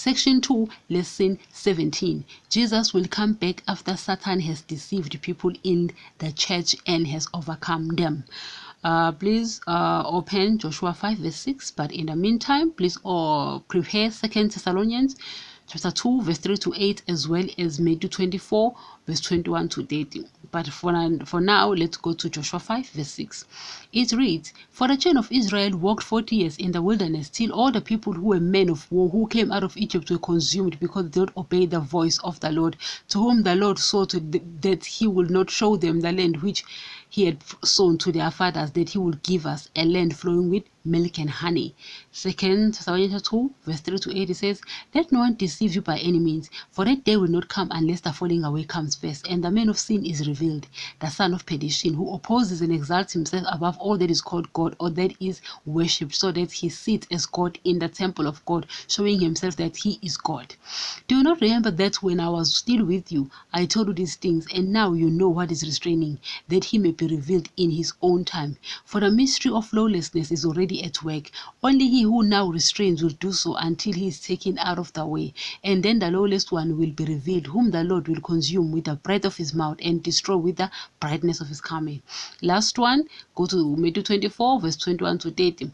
Section 2, Lesson 17. Jesus will come back after Satan has deceived people in the church and has overcome them. Uh, please uh, open Joshua 5 verse 6. But in the meantime, please uh, prepare Second Thessalonians chapter 2 verse 3 to 8 as well as Matthew 24 verse 21 to 30 but for, for now let's go to Joshua 5 verse 6 it reads for the children of Israel walked 40 years in the wilderness till all the people who were men of war who came out of Egypt were consumed because they did not obey the voice of the Lord to whom the Lord swore that he would not show them the land which he had sown to their fathers that he would give us a land flowing with milk and honey. Second Thessalonians 2, verse 3 to 8, it says, Let no one deceive you by any means, for that day will not come unless the falling away comes first, and the man of sin is revealed, the son of perdition, who opposes and exalts himself above all that is called God or that is worshipped, so that he sits as God in the temple of God, showing himself that he is God. Do you not remember that when I was still with you, I told you these things, and now you know what is restraining, that he may be revealed in his own time. For the mystery of lawlessness is already at work. Only he who now restrains will do so until he is taken out of the way. And then the lawless one will be revealed, whom the Lord will consume with the breath of his mouth and destroy with the brightness of his coming. Last one, go to Matthew 24, verse 21 to 30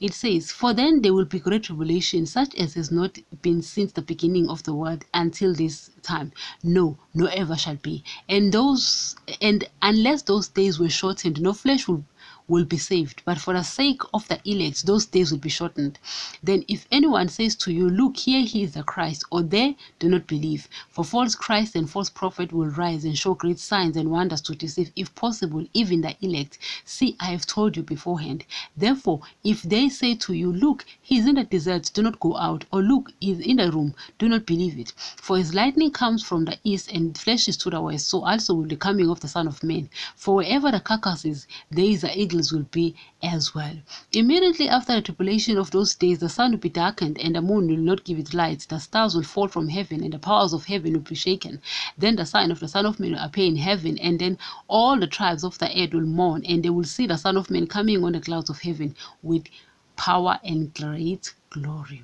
it says, For then there will be great tribulation, such as has not been since the beginning of the world until this time. No, no ever shall be. And those and unless those days were shortened, no flesh will will be saved. But for the sake of the elect, those days will be shortened. Then if anyone says to you, Look, here he is the Christ, or there, do not believe. For false Christ and false prophet will rise and show great signs and wonders to deceive, if possible, even the elect. See, I have told you beforehand. Therefore, if they say to you, Look, he is in the desert, do not go out, or Look, he is in the room, do not believe it. For his lightning comes from the east and flashes to the west, so also will the coming of the Son of Man. For wherever the carcass is, there is an eagle will be as well. Immediately after the tribulation of those days, the sun will be darkened, and the moon will not give its light. The stars will fall from heaven, and the powers of heaven will be shaken. Then the sign of the Son of Man will appear in heaven, and then all the tribes of the earth will mourn, and they will see the Son of Man coming on the clouds of heaven with power and great glory.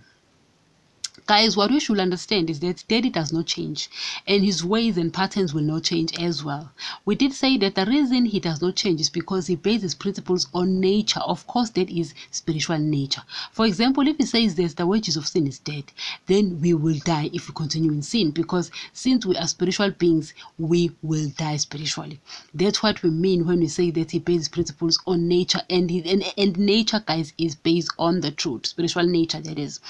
Guys, what we should understand is that daddy does not change and his ways and patterns will not change as well. We did say that the reason he does not change is because he bases principles on nature. Of course, that is spiritual nature. For example, if he says this, the wages of sin is death, then we will die if we continue in sin because since we are spiritual beings, we will die spiritually. That's what we mean when we say that he bases principles on nature and, he, and, and nature, guys, is based on the truth, spiritual nature, that is.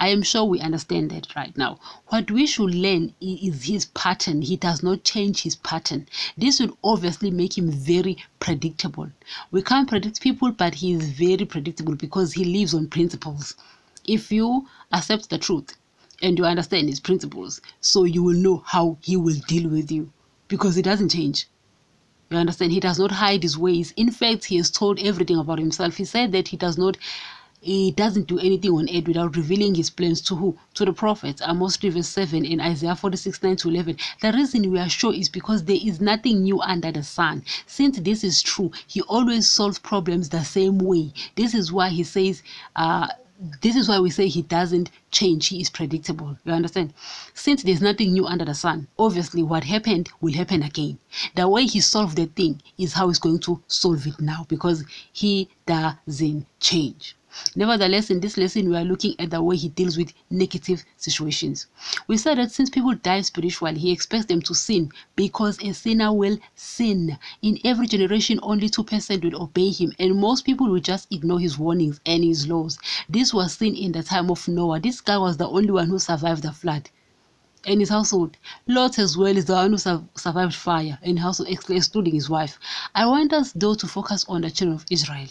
I am sure we understand understand that right now. What we should learn is his pattern. He does not change his pattern. This will obviously make him very predictable. We can't predict people, but he is very predictable because he lives on principles. If you accept the truth and you understand his principles, so you will know how he will deal with you because he doesn't change. You understand? He does not hide his ways. In fact, he has told everything about himself. He said that he does not he doesn't do anything on earth without revealing his plans to who? To the prophets. Amos 3 verse 7 in Isaiah 46 9 to 11. The reason we are sure is because there is nothing new under the sun. Since this is true, he always solves problems the same way. This is why he says, uh, this is why we say he doesn't change he is predictable you understand since there's nothing new under the sun obviously what happened will happen again the way he solved the thing is how he's going to solve it now because he doesn't change Nevertheless, in this lesson, we are looking at the way he deals with negative situations. We said that since people die spiritually, he expects them to sin because a sinner will sin. In every generation, only 2% will obey him, and most people will just ignore his warnings and his laws. This was seen in the time of Noah. This guy was the only one who survived the flood and his household. Lot as well is the one who su- survived fire in household, excluding his wife. I want us though to focus on the children of Israel.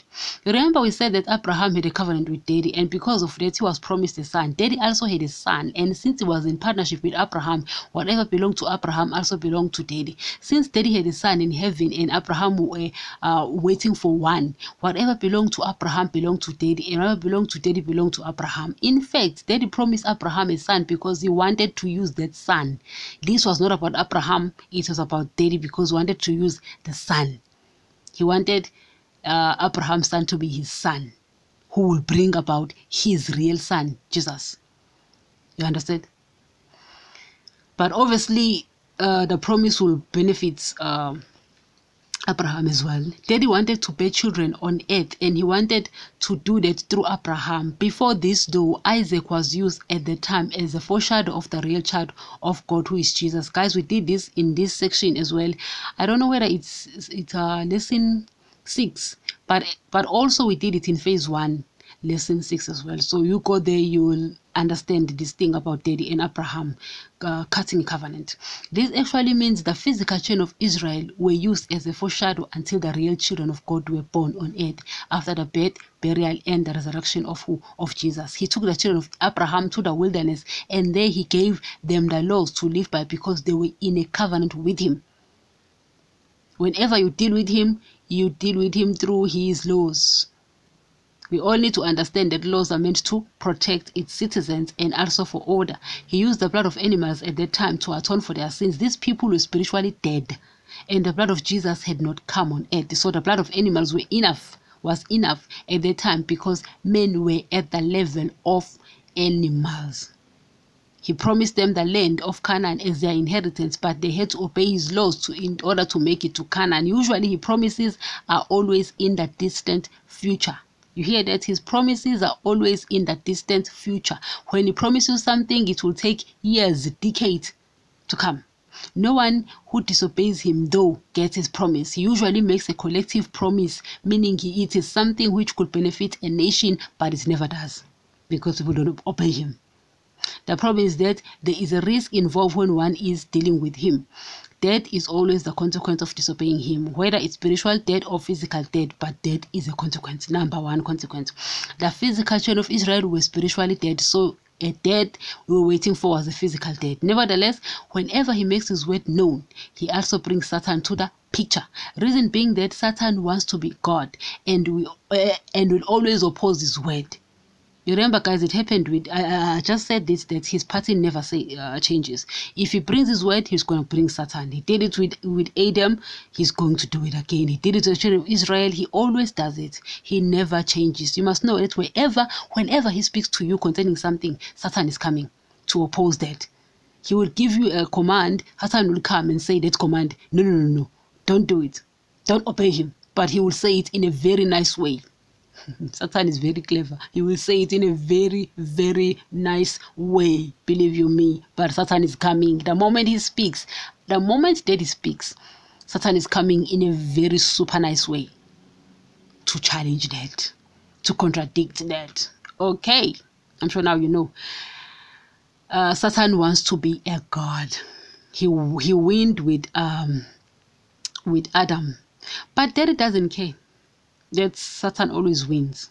Remember, we said that Abraham had a covenant with Daddy, and because of that, he was promised a son. Daddy also had a son, and since he was in partnership with Abraham, whatever belonged to Abraham also belonged to Daddy. Since Daddy had a son in heaven, and Abraham were uh, waiting for one, whatever belonged to Abraham belonged to Daddy, and whatever belonged to Daddy belonged to Abraham. In fact, Daddy promised Abraham a son because he wanted to use that son. This was not about Abraham, it was about Daddy because he wanted to use the son. He wanted uh, Abraham's son to be his son, who will bring about his real son, Jesus. You understand? But obviously, uh, the promise will benefit uh, Abraham as well. Daddy wanted to bear children on earth and he wanted to do that through Abraham. Before this, though, Isaac was used at the time as a foreshadow of the real child of God who is Jesus. Guys, we did this in this section as well. I don't know whether it's it's uh lesson six, but but also we did it in phase one lesson 6 as well so you go there you will understand this thing about daddy and abraham uh, cutting covenant. This actually means the physical chain of israel were used as a foreshadow until the real children of god were born on earth after the birth burial and the resurrection of who? Of jesus. He took the children of abraham to the wilderness and there he gave them the laws to live by because they were in a covenant with him. Whenever you deal with him you deal with him through his laws we all need to understand that laws are meant to protect its citizens and also for order. He used the blood of animals at that time to atone for their sins. These people were spiritually dead, and the blood of Jesus had not come on earth. So the blood of animals were enough, was enough at that time because men were at the level of animals. He promised them the land of Canaan as their inheritance, but they had to obey his laws to, in order to make it to Canaan. Usually, his promises are always in the distant future. You hear that his promises are always in the distant future. When he promises something, it will take years, decades to come. No one who disobeys him, though, gets his promise. He usually makes a collective promise, meaning he, it is something which could benefit a nation, but it never does because people don't obey him. The problem is that there is a risk involved when one is dealing with him. Death is always the consequence of disobeying him, whether it's spiritual death or physical death, but death is a consequence, number one consequence. The physical children of Israel were spiritually dead, so a death we were waiting for was a physical death. Nevertheless, whenever he makes his word known, he also brings Satan to the picture. Reason being that Satan wants to be God and we uh, and will always oppose his word. You remember, guys, it happened with, I, I just said this, that his pattern never say, uh, changes. If he brings his word, he's going to bring Satan. He did it with, with Adam, he's going to do it again. He did it to the children of Israel, he always does it. He never changes. You must know that wherever, whenever he speaks to you concerning something, Satan is coming to oppose that. He will give you a command, Satan will come and say that command, no, no, no, no, don't do it. Don't obey him. But he will say it in a very nice way. Satan is very clever. He will say it in a very, very nice way. Believe you me. But Satan is coming. The moment he speaks, the moment he speaks, Satan is coming in a very super nice way to challenge that, to contradict that. Okay. I'm sure now you know. Uh, Satan wants to be a god. He he went with um with Adam, but Daddy doesn't care that Satan always wins.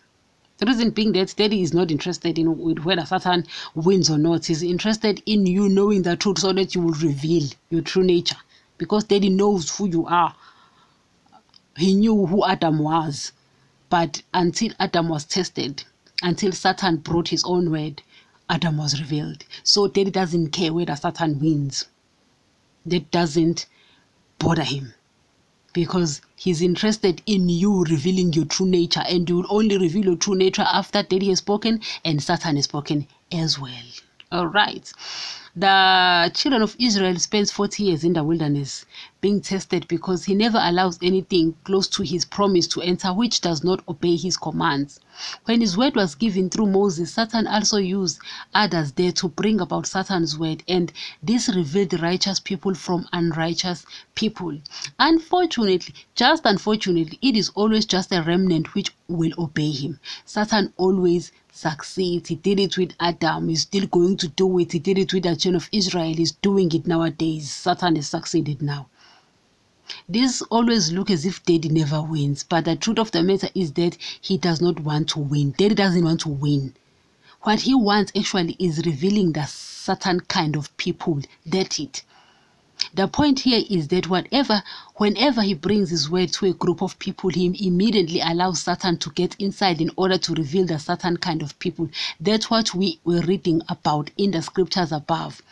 The reason being that Daddy is not interested in whether Satan wins or not. He's interested in you knowing the truth so that you will reveal your true nature. Because Daddy knows who you are. He knew who Adam was. But until Adam was tested, until Satan brought his own word, Adam was revealed. So Daddy doesn't care whether Satan wins. That doesn't bother him because he's interested in you revealing your true nature and you will only reveal your true nature after daddy has spoken and satan has spoken as well all right the children of Israel spends 40 years in the wilderness being tested because he never allows anything close to his promise to enter which does not obey his commands. When his word was given through Moses, Satan also used others there to bring about Satan's word, and this revealed righteous people from unrighteous people. Unfortunately, just unfortunately, it is always just a remnant which will obey him. Satan always succeeds. He did it with Adam. He's still going to do it. He did it with the children of Israel. He's doing it nowadays. Satan has succeeded now. This always look as if Daddy never wins, but the truth of the matter is that he does not want to win. Daddy doesn't want to win. What he wants actually is revealing the certain kind of people. That it. The point here is that whatever, whenever he brings his word to a group of people, he immediately allows Satan to get inside in order to reveal the certain kind of people. That's what we were reading about in the scriptures above.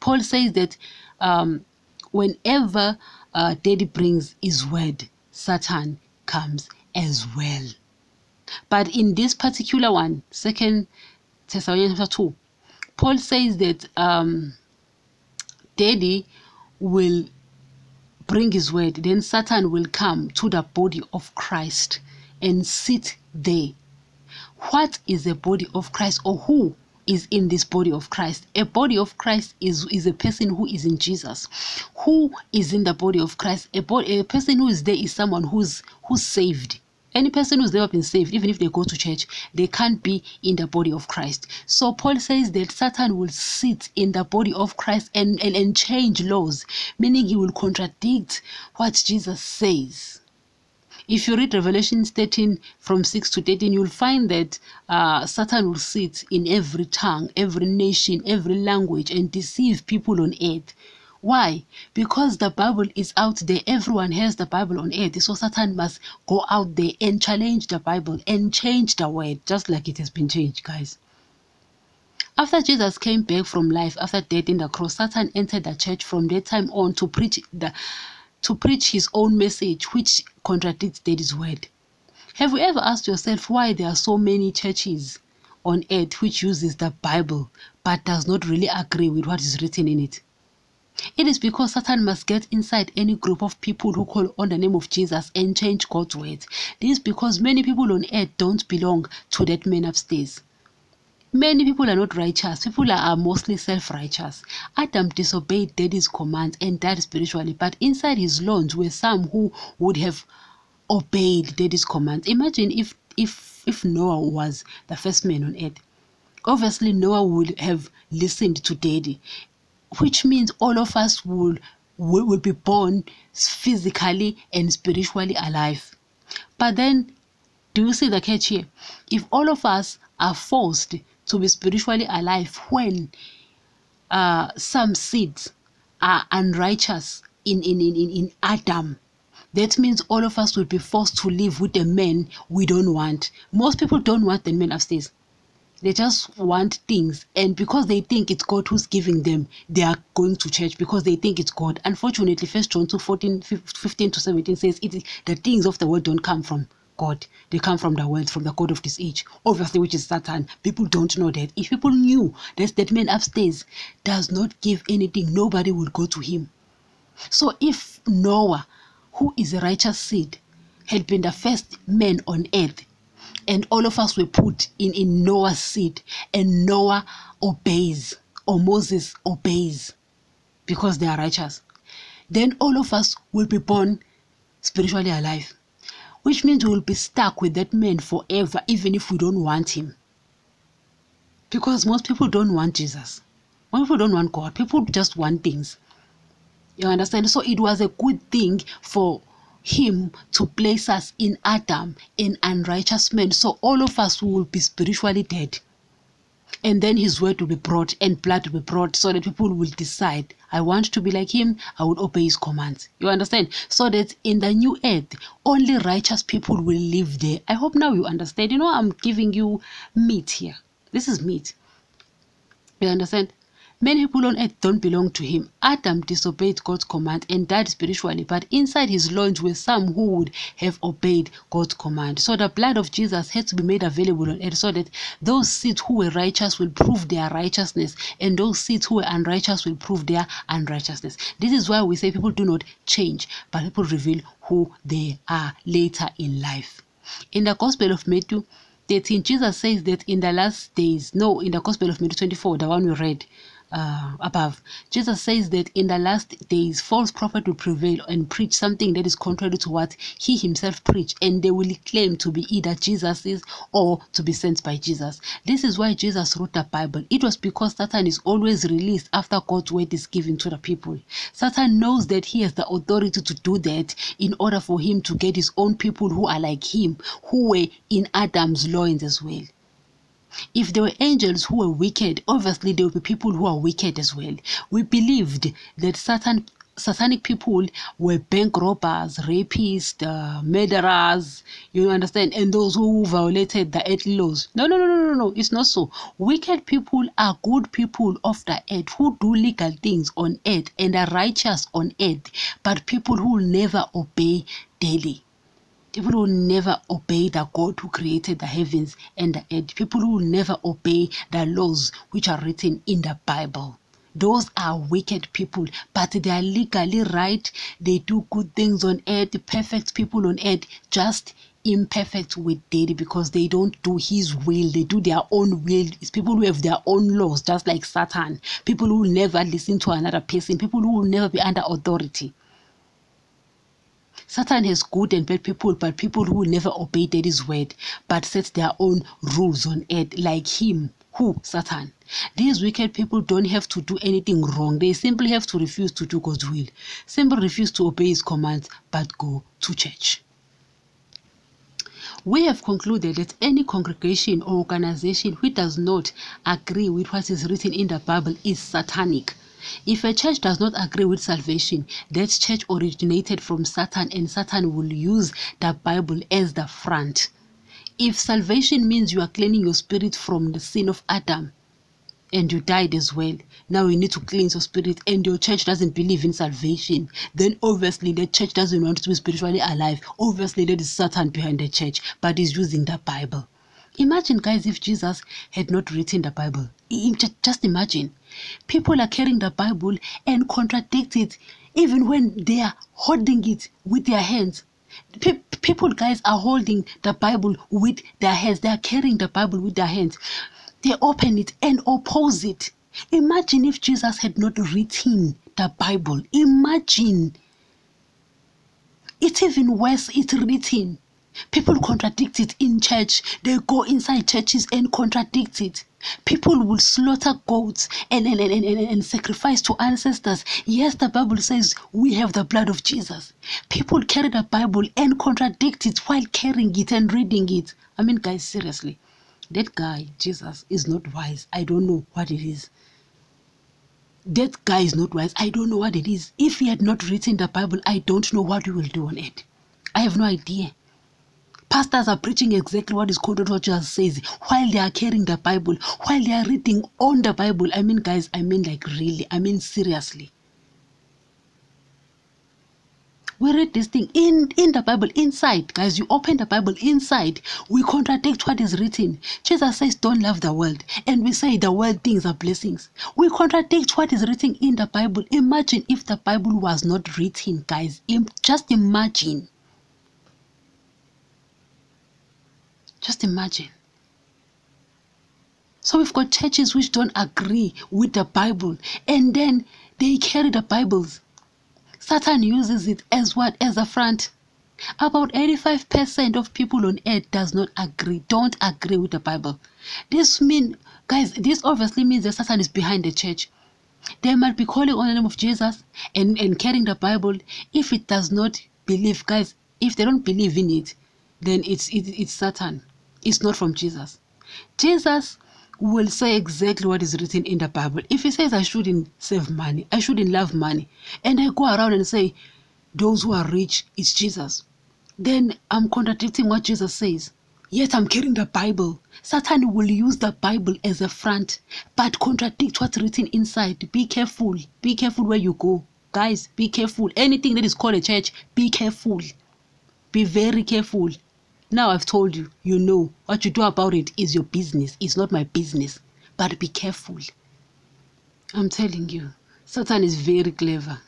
Paul says that um, whenever uh, Daddy brings his word, Satan comes as well. But in this particular one, Second Thessalonians chapter 2, Paul says that um, Daddy will bring his word, then Satan will come to the body of Christ and sit there. What is the body of Christ or who is in this body of Christ? A body of Christ is, is a person who is in Jesus. Who is in the body of Christ? A, a person who is there is someone who's who's saved any person who's never been saved, even if they go to church, they can't be in the body of Christ. So Paul says that Satan will sit in the body of Christ and, and, and change laws, meaning he will contradict what Jesus says. If you read Revelation 13 from 6 to 13, you'll find that uh, Satan will sit in every tongue, every nation, every language, and deceive people on earth why? Because the Bible is out there. Everyone has the Bible on earth. So Satan must go out there and challenge the Bible and change the word, just like it has been changed, guys. After Jesus came back from life after death in the cross, Satan entered the church from that time on to preach the to preach his own message, which contradicts Daddy's word. Have you ever asked yourself why there are so many churches on earth which uses the Bible but does not really agree with what is written in it? It is because Satan must get inside any group of people who call on the name of Jesus and change God's words. This is because many people on earth don't belong to that man upstairs. Many people are not righteous. People are mostly self righteous. Adam disobeyed daddy's commands and died spiritually, but inside his loins were some who would have obeyed daddy's commands. Imagine if, if, if Noah was the first man on earth. Obviously, Noah would have listened to daddy which means all of us will, will, will be born physically and spiritually alive. But then, do you see the catch here? If all of us are forced to be spiritually alive when uh, some seeds are unrighteous in, in, in, in Adam, that means all of us will be forced to live with the men we don't want. Most people don't want the man upstairs. They just want things, and because they think it's God who's giving them, they are going to church because they think it's God. Unfortunately, First John 2 14, 15 to 17 says it, the things of the world don't come from God. They come from the world, from the God of this age, obviously, which is Satan. People don't know that. If people knew that that man upstairs does not give anything, nobody would go to him. So if Noah, who is a righteous seed, had been the first man on earth, and all of us were put in, in Noah's seat, and Noah obeys, or Moses obeys, because they are righteous. Then all of us will be born spiritually alive, which means we will be stuck with that man forever, even if we don't want him. Because most people don't want Jesus. Most people don't want God. People just want things. You understand? So it was a good thing for him to place us in Adam, in unrighteous men. So all of us will be spiritually dead. And then his word will be brought and blood will be brought so that people will decide, I want to be like him, I will obey his commands. You understand? So that in the new earth, only righteous people will live there. I hope now you understand. You know, I'm giving you meat here. This is meat. You understand? Many people on earth don't belong to him. Adam disobeyed God's command and died spiritually, but inside his loins were some who would have obeyed God's command. So the blood of Jesus had to be made available on earth so that those seeds who were righteous will prove their righteousness, and those seeds who were unrighteous will prove their unrighteousness. This is why we say people do not change, but people reveal who they are later in life. In the Gospel of Matthew 13, Jesus says that in the last days, no, in the Gospel of Matthew 24, the one we read, uh, above. Jesus says that in the last days, false prophet will prevail and preach something that is contrary to what he himself preached, and they will claim to be either Jesus is or to be sent by Jesus. This is why Jesus wrote the Bible. It was because Satan is always released after God's word is given to the people. Satan knows that he has the authority to do that in order for him to get his own people who are like him, who were in Adam's loins as well. If there were angels who were wicked, obviously there will be people who are wicked as well. We believed that Satan satanic people were bank robbers, rapists, uh, murderers, you understand, and those who violated the earthly laws. No, no, no, no, no, no, it's not so. Wicked people are good people of the earth who do legal things on earth and are righteous on earth, but people who never obey daily. People who never obey the God who created the heavens and the earth. People who never obey the laws which are written in the Bible. Those are wicked people, but they are legally right. They do good things on earth, perfect people on earth, just imperfect with daddy because they don't do his will they do their own will it's people who have their own laws just like satan people who never listen to another person people who will never be under authority Satan has good and bad people, but people who never obey daddy's word, but set their own rules on earth, like him. Who? Satan. These wicked people don't have to do anything wrong. They simply have to refuse to do God's will. Simply refuse to obey his commands, but go to church. We have concluded that any congregation or organization which does not agree with what is written in the Bible is satanic. If a church does not agree with salvation, that church originated from Satan and Satan will use the Bible as the front. If salvation means you are cleaning your spirit from the sin of Adam, and you died as well. Now you need to cleanse your spirit, and your church doesn't believe in salvation. Then obviously the church doesn't want to be spiritually alive. Obviously there is Satan behind the church, but is using the Bible. Imagine, guys, if Jesus had not written the Bible. Just imagine. People are carrying the Bible and contradict it, even when they are holding it with their hands. People, guys, are holding the Bible with their hands. They are carrying the Bible with their hands they open it and oppose it. Imagine if Jesus had not written the Bible. Imagine. It's even worse, it's written. People contradict it in church. They go inside churches and contradict it. People will slaughter goats and, and, and, and, and sacrifice to ancestors. Yes, the Bible says we have the blood of Jesus. People carry the Bible and contradict it while carrying it and reading it. I mean, guys, seriously that guy, Jesus, is not wise. I don't know what it is. That guy is not wise. I don't know what it is. If he had not written the Bible, I don't know what we will do on it. I have no idea. Pastors are preaching exactly what is quoted what Jesus says while they are carrying the Bible, while they are reading on the Bible. I mean, guys, I mean, like, really, I mean, seriously. We read this thing in in the bible inside. Guys you open the bible inside we contradict what is written. Jesus says don't love the world and we say the world things are blessings. We contradict what is written in the bible. Imagine if the bible was not written guys. Just imagine just imagine so we've got churches which don't agree with the bible and then they carry the bibles Satan uses it as what? As a front. About 85% of people on earth does not agree, don't agree with the Bible. This mean, guys, this obviously means that Satan is behind the church. They might be calling on the name of Jesus and, and carrying the Bible. If it does not believe, guys, if they don't believe in it, then it's it, it's Satan. It's not from Jesus. Jesus will say exactly what is written in the Bible. If he says I shouldn't save money, I shouldn't love money, and I go around and say those who are rich, it's Jesus, then I'm contradicting what Jesus says. Yet I'm carrying the Bible. Satan will use the Bible as a front, but contradict what's written inside. Be careful. Be careful where you go. Guys, be careful. Anything that is called a church, be careful. Be very careful. Now I've told you, you know. What you do about it is your business. It's not my business. But be careful. I'm telling you, Satan is very clever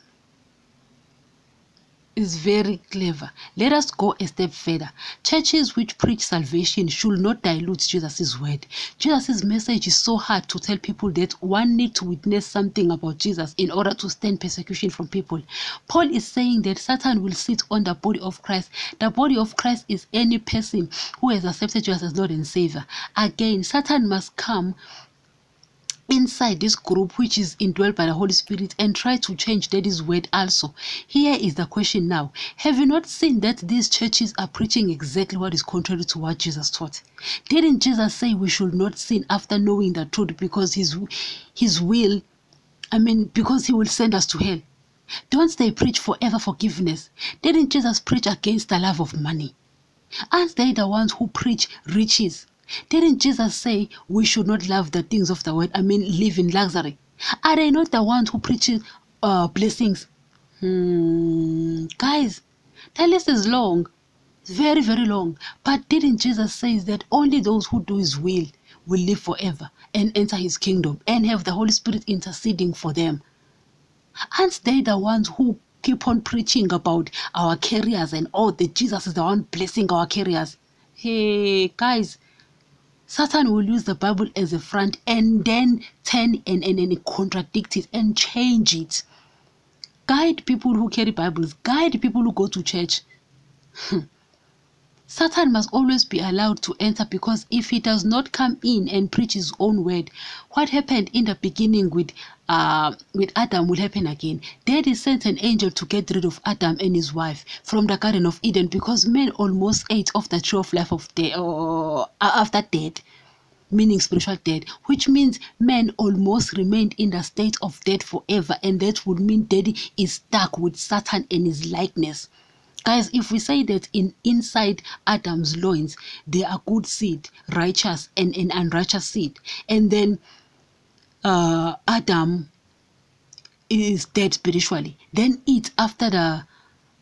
is very clever. Let us go a step further. Churches which preach salvation should not dilute Jesus' word. Jesus' message is so hard to tell people that one needs to witness something about Jesus in order to stand persecution from people. Paul is saying that Satan will sit on the body of Christ. The body of Christ is any person who has accepted Jesus as Lord and Savior. Again, Satan must come inside this group which is indwelt by the Holy Spirit and try to change daddy's word also. Here is the question now. Have you not seen that these churches are preaching exactly what is contrary to what Jesus taught? Didn't Jesus say we should not sin after knowing the truth because his his will I mean because he will send us to hell? Don't they preach forever forgiveness? Didn't Jesus preach against the love of money? Aren't they the ones who preach riches? Didn't Jesus say we should not love the things of the world? I mean, live in luxury. Are they not the ones who preach uh, blessings? Hmm. Guys, the list is long. Very, very long. But didn't Jesus say that only those who do his will will live forever and enter his kingdom and have the Holy Spirit interceding for them? Aren't they the ones who keep on preaching about our careers and all that Jesus is the one blessing our careers? Hey, guys, Satan will use the Bible as a front and then turn and, and, and contradict it and change it. Guide people who carry Bibles, guide people who go to church. Satan must always be allowed to enter because if he does not come in and preach his own word, what happened in the beginning with uh, with Adam will happen again. Daddy sent an angel to get rid of Adam and his wife from the Garden of Eden because men almost ate of the tree of life of death uh, after death meaning spiritual death, which means man almost remained in the state of death forever, and that would mean daddy is stuck with Satan and his likeness. Guys, if we say that in inside Adam's loins there are good seed, righteous and an unrighteous seed, and then uh, Adam is dead spiritually, then eat after the,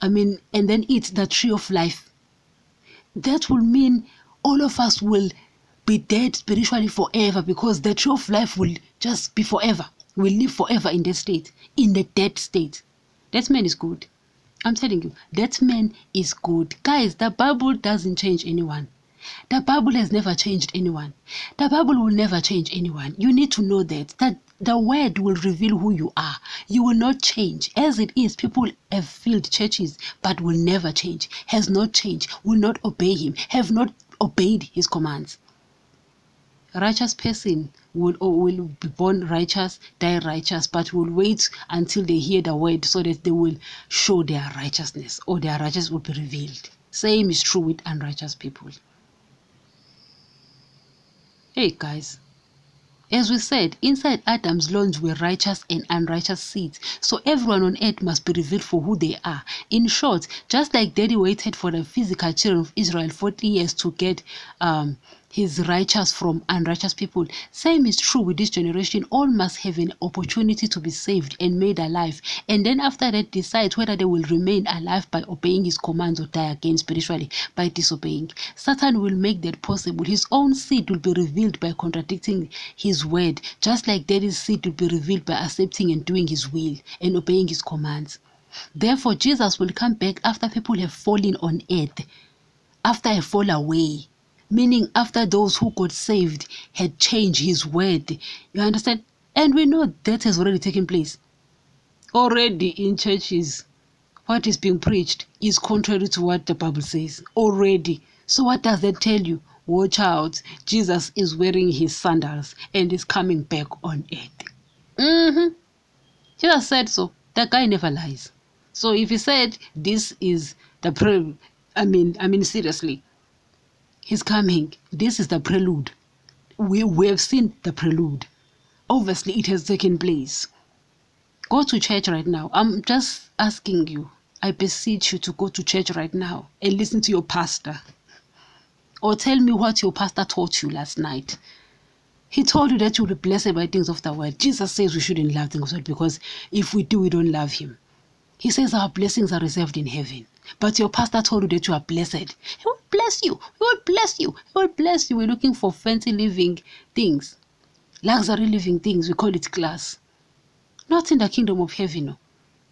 I mean, and then eat the tree of life. That will mean all of us will be dead spiritually forever because the tree of life will just be forever. Will live forever in that state, in the dead state. That man is good. I'm telling you, that man is good. Guys, the Bible doesn't change anyone. The Bible has never changed anyone. The Bible will never change anyone. You need to know that that the word will reveal who you are. You will not change. As it is, people have filled churches but will never change. Has not changed, will not obey him, have not obeyed his commands righteous person will or will be born righteous, die righteous, but will wait until they hear the word so that they will show their righteousness or their righteousness will be revealed. Same is true with unrighteous people. Hey guys, as we said, inside Adam's loins were righteous and unrighteous seeds. So everyone on earth must be revealed for who they are. In short, just like Daddy waited for the physical children of Israel 40 years to get um, his righteous from unrighteous people. Same is true with this generation. All must have an opportunity to be saved and made alive. And then after that, decide whether they will remain alive by obeying his commands or die again spiritually by disobeying. Satan will make that possible. His own seed will be revealed by contradicting his word, just like daddy's seed will be revealed by accepting and doing his will and obeying his commands. Therefore, Jesus will come back after people have fallen on earth, after a fall away meaning after those who got saved had changed his word. You understand? And we know that has already taken place. Already in churches, what is being preached is contrary to what the Bible says. Already. So, what does that tell you? Watch out. Jesus is wearing his sandals and is coming back on earth. Mm-hmm. Jesus said so. That guy never lies. So if he said this is the pre I mean I mean seriously, He's coming. This is the prelude. We, we have seen the prelude. Obviously, it has taken place. Go to church right now. I'm just asking you. I beseech you to go to church right now and listen to your pastor. Or tell me what your pastor taught you last night. He told you that you'll be blessed by things of the world. Jesus says we shouldn't love things of the world because if we do, we don't love Him. He says our blessings are reserved in heaven. But your pastor told you that you are blessed. Bless you. He will bless you. He will bless you. We're looking for fancy living things, luxury living things. We call it class. Not in the kingdom of heaven. No.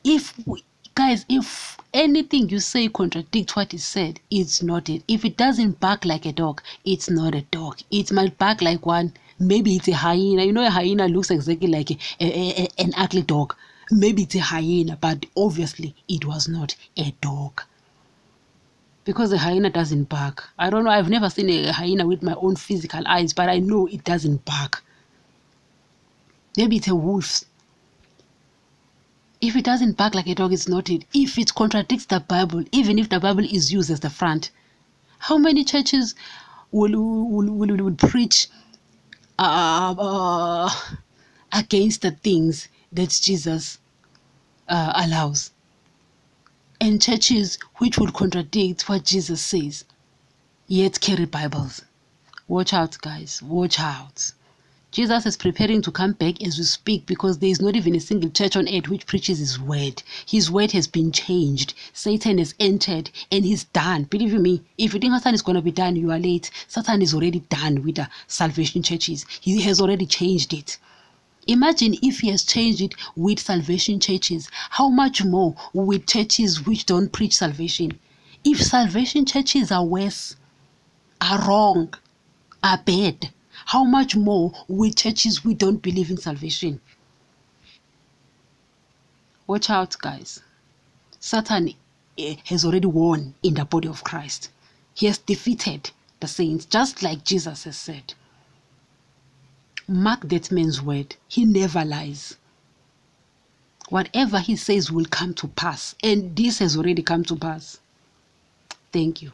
If we, guys, if anything you say contradicts what is said, it's not it. If it doesn't bark like a dog, it's not a dog. It might bark like one. Maybe it's a hyena. You know, a hyena looks exactly like a, a, a, an ugly dog maybe it's a hyena, but obviously it was not a dog. Because a hyena doesn't bark. I don't know, I've never seen a hyena with my own physical eyes, but I know it doesn't bark. Maybe it's a wolf. If it doesn't bark like a dog, it's not it. If it contradicts the Bible, even if the Bible is used as the front, how many churches will, will, will, will preach uh, uh, against the things that Jesus uh, allows, and churches which would contradict what Jesus says, yet carry Bibles. Watch out, guys. Watch out. Jesus is preparing to come back as we speak because there is not even a single church on earth which preaches his word. His word has been changed. Satan has entered and he's done. Believe me, if you think Satan is going to be done, you are late. Satan is already done with the salvation churches. He has already changed it. Imagine if he has changed it with salvation churches. How much more with churches which don't preach salvation? If salvation churches are worse, are wrong, are bad, how much more with churches we don't believe in salvation? Watch out, guys. Satan eh, has already won in the body of Christ. He has defeated the saints, just like Jesus has said. Mark that man's word. He never lies. Whatever he says will come to pass, and this has already come to pass. Thank you.